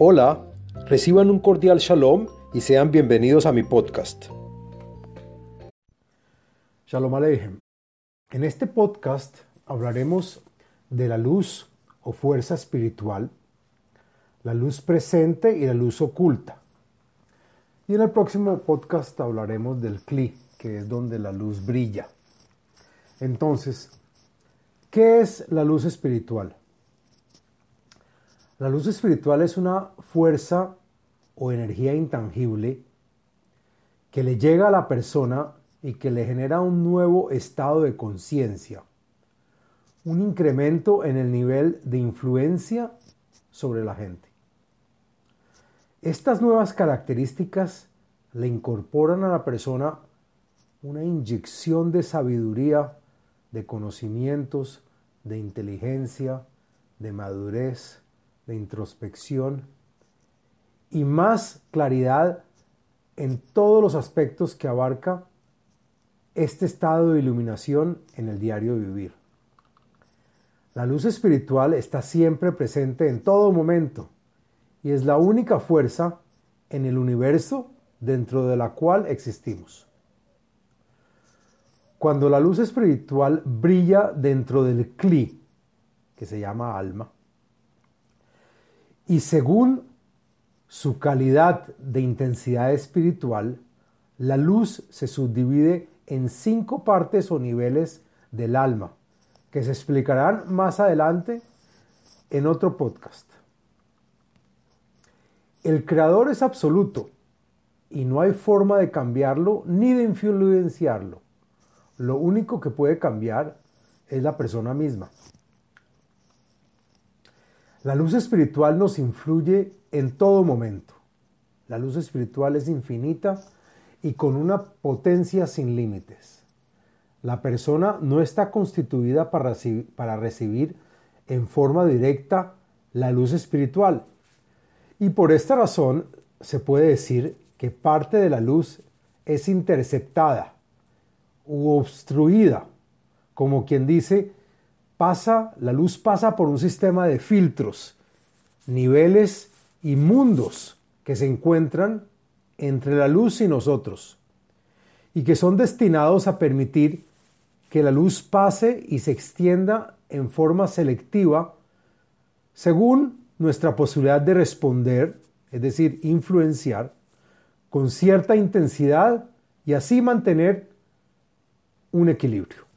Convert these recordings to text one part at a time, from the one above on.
Hola, reciban un cordial shalom y sean bienvenidos a mi podcast. Shalom Aleichem. En este podcast hablaremos de la luz o fuerza espiritual, la luz presente y la luz oculta. Y en el próximo podcast hablaremos del Kli, que es donde la luz brilla. Entonces, ¿qué es la luz espiritual? La luz espiritual es una fuerza o energía intangible que le llega a la persona y que le genera un nuevo estado de conciencia, un incremento en el nivel de influencia sobre la gente. Estas nuevas características le incorporan a la persona una inyección de sabiduría, de conocimientos, de inteligencia, de madurez, de introspección y más claridad en todos los aspectos que abarca este estado de iluminación en el diario vivir. La luz espiritual está siempre presente en todo momento y es la única fuerza en el universo dentro de la cual existimos. Cuando la luz espiritual brilla dentro del cli, que se llama alma, y según su calidad de intensidad espiritual, la luz se subdivide en cinco partes o niveles del alma, que se explicarán más adelante en otro podcast. El creador es absoluto y no hay forma de cambiarlo ni de influenciarlo. Lo único que puede cambiar es la persona misma. La luz espiritual nos influye en todo momento. La luz espiritual es infinita y con una potencia sin límites. La persona no está constituida para recibir, para recibir en forma directa la luz espiritual. Y por esta razón se puede decir que parte de la luz es interceptada u obstruida, como quien dice, pasa, la luz pasa por un sistema de filtros, niveles y mundos que se encuentran entre la luz y nosotros y que son destinados a permitir que la luz pase y se extienda en forma selectiva según nuestra posibilidad de responder, es decir, influenciar, con cierta intensidad y así mantener un equilibrio.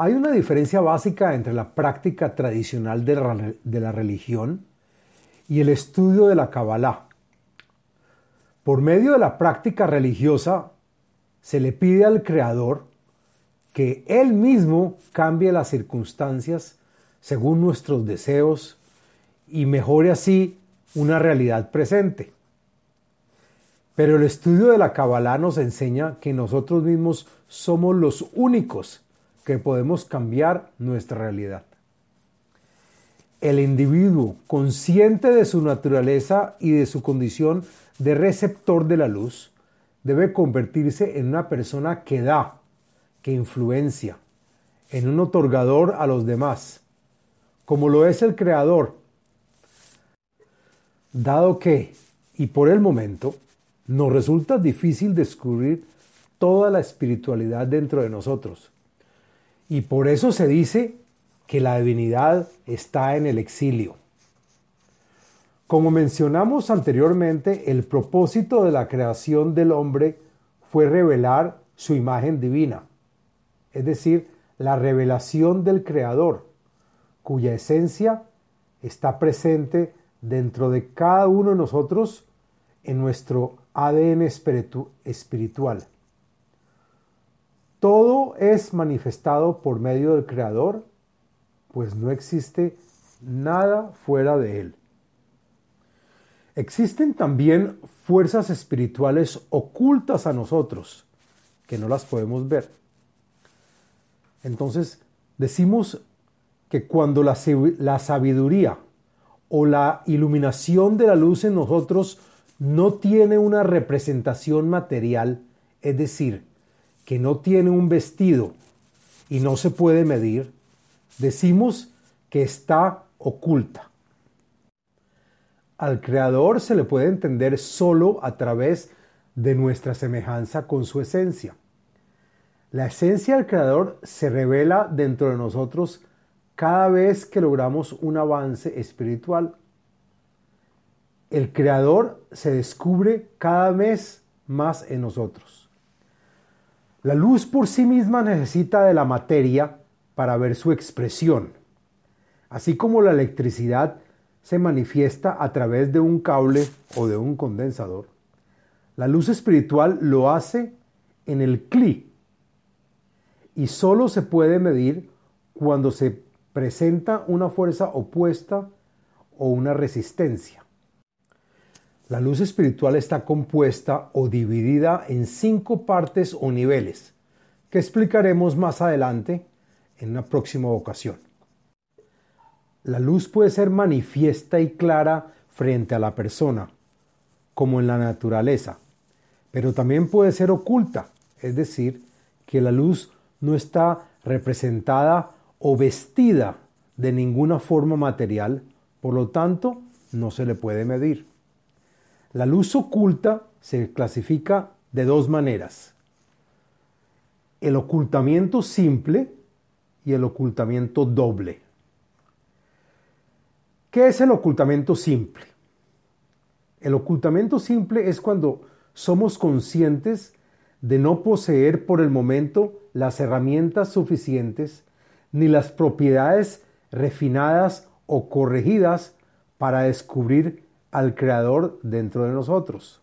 Hay una diferencia básica entre la práctica tradicional de la, religión y el estudio de la Kabbalah. Por medio de la práctica religiosa se le pide al Creador que Él mismo cambie las circunstancias según nuestros deseos y mejore así una realidad presente. Pero el estudio de la Kabbalah nos enseña que nosotros mismos somos los únicos que podemos cambiar nuestra realidad. El individuo, consciente de su naturaleza y de su condición de receptor de la luz, debe convertirse en una persona que da, que influencia, en un otorgador a los demás, como lo es el Creador, dado que, y por el momento, nos resulta difícil descubrir toda la espiritualidad dentro de nosotros y por eso se dice que la divinidad está en el exilio. Como mencionamos anteriormente, el propósito de la creación del hombre fue revelar su imagen divina, es decir, la revelación del Creador, cuya esencia está presente dentro de cada uno de nosotros en nuestro ADN espiritual. Todo es manifestado por medio del Creador, pues no existe nada fuera de Él. Existen también fuerzas espirituales ocultas a nosotros, que no las podemos ver. Entonces, decimos que cuando la, sabiduría o la iluminación de la luz en nosotros no tiene una representación material, es decir, que no tiene un vestido y no se puede medir, decimos que está oculta. Al Creador se le puede entender solo a través de nuestra semejanza con su esencia. La esencia del Creador se revela dentro de nosotros cada vez que logramos un avance espiritual. El Creador se descubre cada vez más en nosotros. La luz por sí misma necesita de la materia para ver su expresión, así como la electricidad se manifiesta a través de un cable o de un condensador. La luz espiritual lo hace en el cli y solo se puede medir cuando se presenta una fuerza opuesta o una resistencia. La luz espiritual está compuesta o dividida en cinco partes o niveles, que explicaremos más adelante en una próxima ocasión. La luz puede ser manifiesta y clara frente a la persona, como en la naturaleza, pero también puede ser oculta, es decir, que la luz no está representada o vestida de ninguna forma material, por lo tanto no se le puede medir. La luz oculta se clasifica de dos maneras. El ocultamiento simple y el ocultamiento doble. ¿Qué es el ocultamiento simple? El ocultamiento simple es cuando somos conscientes de no poseer por el momento las herramientas suficientes ni las propiedades refinadas o corregidas para descubrir al Creador dentro de nosotros.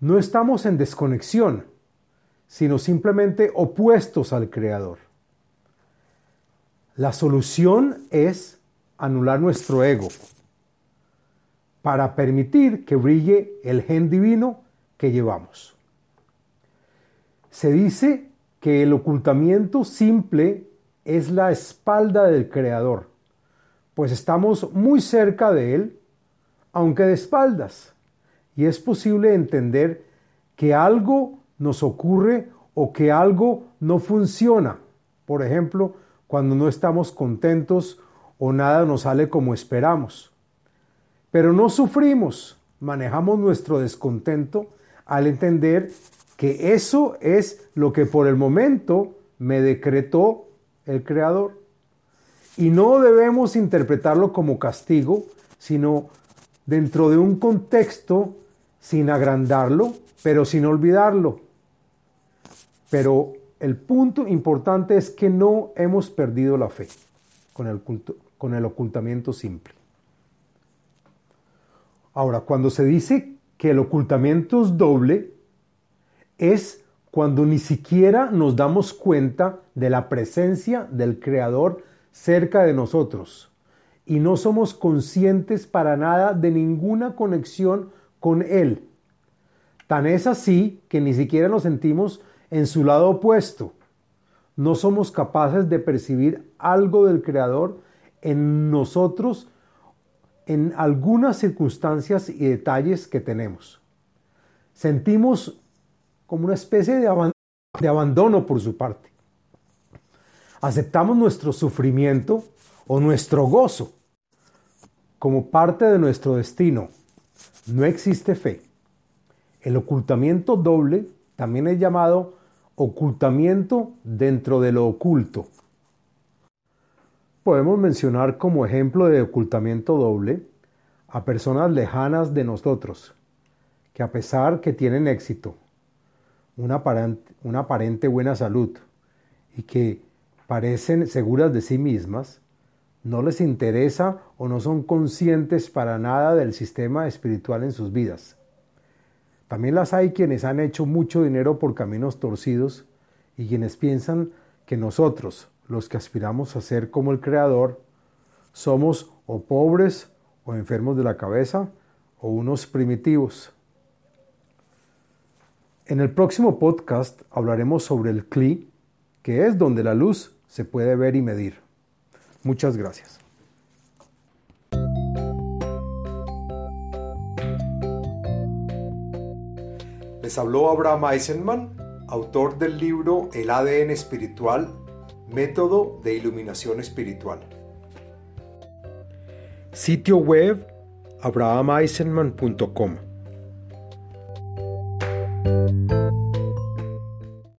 No estamos en desconexión, sino simplemente opuestos al Creador. La solución es anular nuestro ego para permitir que brille el gen divino que llevamos. Se dice que el ocultamiento simple es la espalda del Creador, pues estamos muy cerca de Él, aunque de espaldas, y es posible entender que algo nos ocurre o que algo no funciona. Por ejemplo, cuando no estamos contentos o nada nos sale como esperamos. Pero no sufrimos, manejamos nuestro descontento al entender que eso es lo que por el momento me decretó el Creador. Y no debemos interpretarlo como castigo, sino dentro de un contexto sin agrandarlo, pero sin olvidarlo. Pero el punto importante es que no hemos perdido la fe con el, con el ocultamiento simple. Ahora, cuando se dice que el ocultamiento es doble, es cuando ni siquiera nos damos cuenta de la presencia del Creador cerca de nosotros y no somos conscientes para nada de ninguna conexión con Él. Tan es así que ni siquiera nos sentimos en su lado opuesto. No somos capaces de percibir algo del Creador en nosotros en algunas circunstancias y detalles que tenemos. Sentimos como una especie de, de abandono por su parte. Aceptamos nuestro sufrimiento o nuestro gozo como parte de nuestro destino. No existe fe. El ocultamiento doble también es llamado ocultamiento dentro de lo oculto. Podemos mencionar como ejemplo de ocultamiento doble a personas lejanas de nosotros, que a pesar que tienen éxito, una aparente, una aparente buena salud y que parecen seguras de sí mismas, no les interesa o no son conscientes para nada del sistema espiritual en sus vidas. También las hay quienes han hecho mucho dinero por caminos torcidos y quienes piensan que nosotros, los que aspiramos a ser como el Creador, somos o pobres o enfermos de la cabeza o unos primitivos. En el próximo podcast hablaremos sobre el CLI, que es donde la luz se puede ver y medir. Muchas gracias. Les habló Abraham Eisenman, autor del libro El ADN espiritual Método de Iluminación Espiritual. Sitio web abrahameisenman.com.